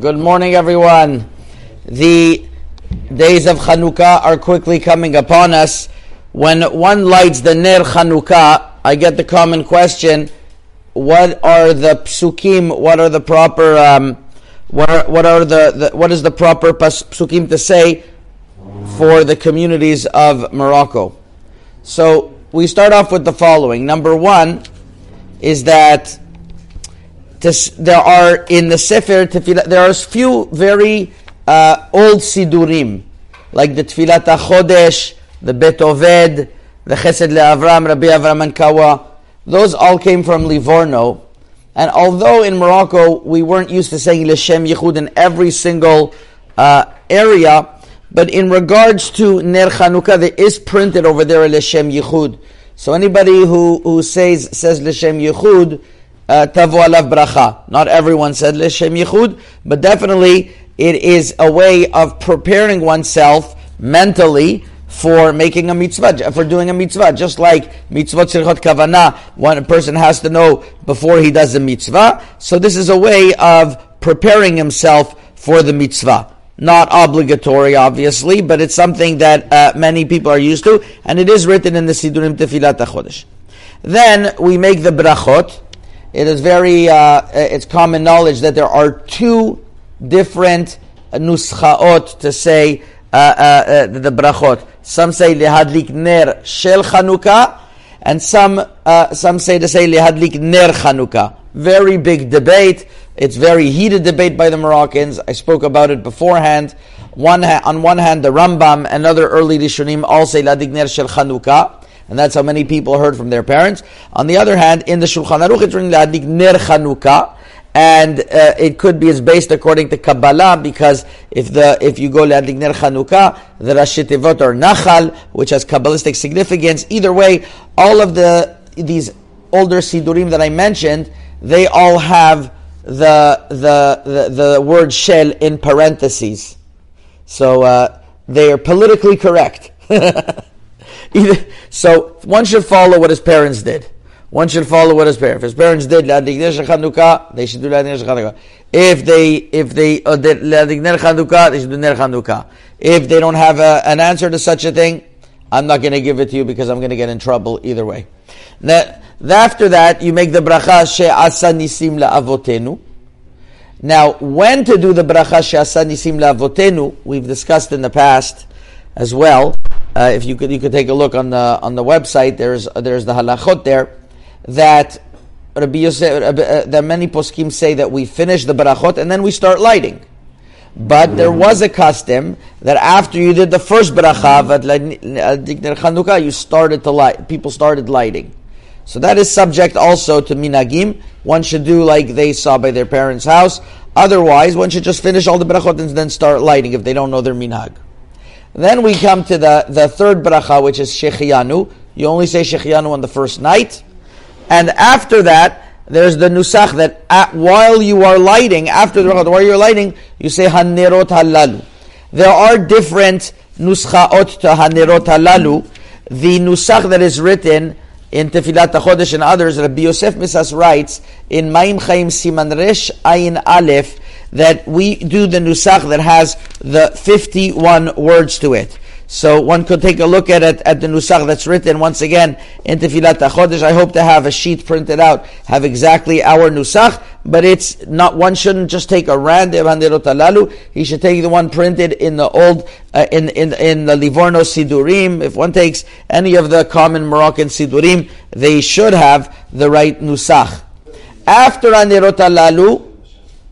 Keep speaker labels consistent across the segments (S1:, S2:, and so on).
S1: Good morning, everyone. The days of Chanukah are quickly coming upon us. When one lights the Ner Chanukah, I get the common question: What are the psukim? What are the proper? Um, what are what are the, the what is the proper psukim to say for the communities of Morocco? So we start off with the following. Number one is that there are in the Sefer Tefillah, there are a few very uh, old Sidurim, like the Tfilat HaChodesh, the Bet Oved, the Chesed LeAvram, Rabbi Avram Ankawa. Those all came from Livorno. And although in Morocco we weren't used to saying Leshem Yichud in every single uh, area, but in regards to Ner Chanukah, there is printed over there Leshem Yichud. So anybody who, who says says Leshem Yichud, uh, Tavu alav bracha. Not everyone said Leshem Yichud, but definitely it is a way of preparing oneself mentally for making a mitzvah, for doing a mitzvah. Just like mitzvah tzirchot kavana, one person has to know before he does the mitzvah. So this is a way of preparing himself for the mitzvah. Not obligatory, obviously, but it's something that uh, many people are used to, and it is written in the Sidurim Tefilat HaChodesh. Then we make the brachot. It is very, uh, it's common knowledge that there are two different nuschaot to say uh, uh, uh, the brachot. Some say lehadlik ner shel Chanukah, and some uh, some say to say lehadlik ner Chanukah. Very big debate. It's very heated debate by the Moroccans. I spoke about it beforehand. One ha- on one hand, the Rambam and other early Rishonim all say lehadlik ner Shel Chanukah, and that's how many people heard from their parents. On the other hand, in the Shulchan Aruch, it's written lehadlik ner Chanukah, and uh, it could be is based according to Kabbalah because if the if you go lehadlik ner Chanukah, the Rashitevot or Nachal, which has Kabbalistic significance. Either way, all of the these older Sidurim that I mentioned, they all have the, the, the, the word shel in parentheses. So uh, they are politically correct. Either, so one should follow what his parents did. One should follow what his parents. If his parents did they should do If they if they uh, did they should do ner If they don't have a, an answer to such a thing, I'm not going to give it to you because I'm going to get in trouble either way. That, after that, you make the bracha she'asa nisim. Now, when to do the bracha she'asa nisim we've discussed in the past as well. Uh, if you could, you could take a look on the on the website. There's there's the halachot there that Rabbi Yosef, uh, that many poskim say that we finish the brachot and then we start lighting. But there was a custom that after you did the first bracha, you started to light. People started lighting. So that is subject also to minagim. One should do like they saw by their parents' house. Otherwise, one should just finish all the brachot and then start lighting if they don't know their minhag. Then we come to the, the third bracha, which is Shechianu. You only say Shechianu on the first night. And after that, there's the nusach that at, while you are lighting, after the while you're lighting, you say hanerot halalu. There are different nuschaot to hanerot halalu. The nusach that is written in Tefilat HaChodesh and others, Rabbi Yosef Messas writes in Maim Chaim Siman Resh Ayin Aleph that we do the nusach that has the 51 words to it. So one could take a look at it at the nusach that's written once again in Tefilat HaChodesh. I hope to have a sheet printed out, have exactly our nusach, but it's not, one shouldn't just take a random Hanerot. He should take the one printed in the old, uh, in, in, in the Livorno Sidurim. If one takes any of the common Moroccan Sidurim, they should have the right nusach. After Hanerot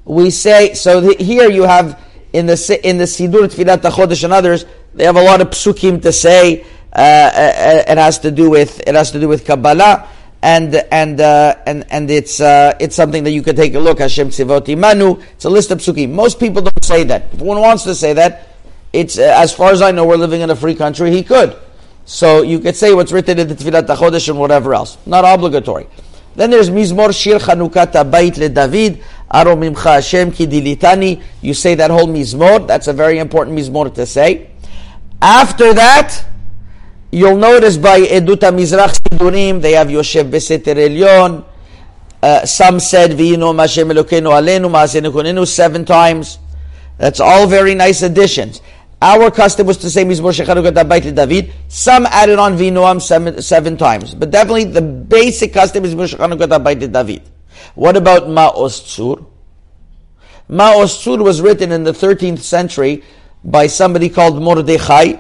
S1: we say, so the, here you have in the, in the Sidur Tfilat HaChodesh and others, they have a lot of psukim to say. Uh, uh, it has to do with it has to do with Kabbalah, and and uh, and and it's uh, it's something that you can take a look. Hashem Tzivoti Manu. It's a list of psukim. Most people don't say that. If one wants to say that, it's uh, as far as I know, we're living in a free country. He could. So you could say what's written in the Tfilat HaChodesh and whatever else. Not obligatory. Then there's Mizmor Shir Chanukat Abayit Le David. Hashem Ki Dilitani. You say that whole Mizmor. That's a very important Mizmor to say. After that, you'll notice by Eduta Mizrach Sidurim, they have Yoshev Beseter Elyon. Uh, some said, V'yinu Hashem Elokeinu Alenu Ma'asenu Kuninu seven times. That's all very nice additions. Our custom was to say Mizmor Shechanukat Abayit David. Some added on seven, seven times. But definitely the basic custom is Mizmor Shechanukat Abayit David. What about Ma'oz Tzur? Ma'oz Tzur was written in the 13th century by somebody called Mordechai,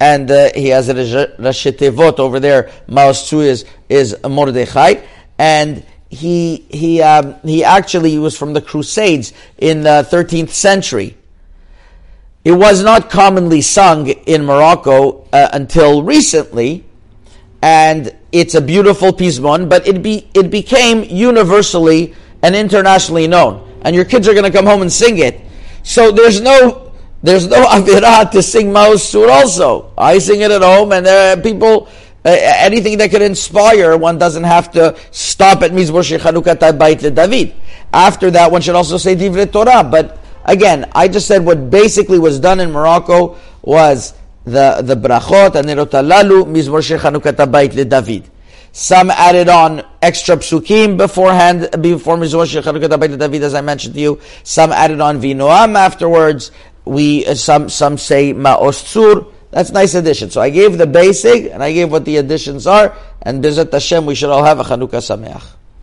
S1: and uh, he has a Rashetevot over there. Ma'oz Tzur is, is Mordechai, and he, he, um, he actually was from the Crusades in the 13th century. It was not commonly sung in Morocco uh, until recently, and it's a beautiful pizmon, but it, be, it became universally and internationally known. And your kids are going to come home and sing it. So there's no there's no avirah to sing Maoz Tzur also. I sing it at home, and there are people, uh, anything that could inspire, one doesn't have to stop at Mizmor Shechanukat Bait David. After that, one should also say Divrei Torah, but Again, I just said what basically was done in Morocco was the, the brachot and nerotalalu mizmor shechanukat abayit le David. Some added on extra psukim beforehand, before mizmor shechanukat abayit le David, as I mentioned to you. Some added on vinoam afterwards. We uh, some some say ma'oz tzur. That's nice addition. So I gave the basic and I gave what the additions are, and Bezat Hashem, we should all have a Chanukah Sameach.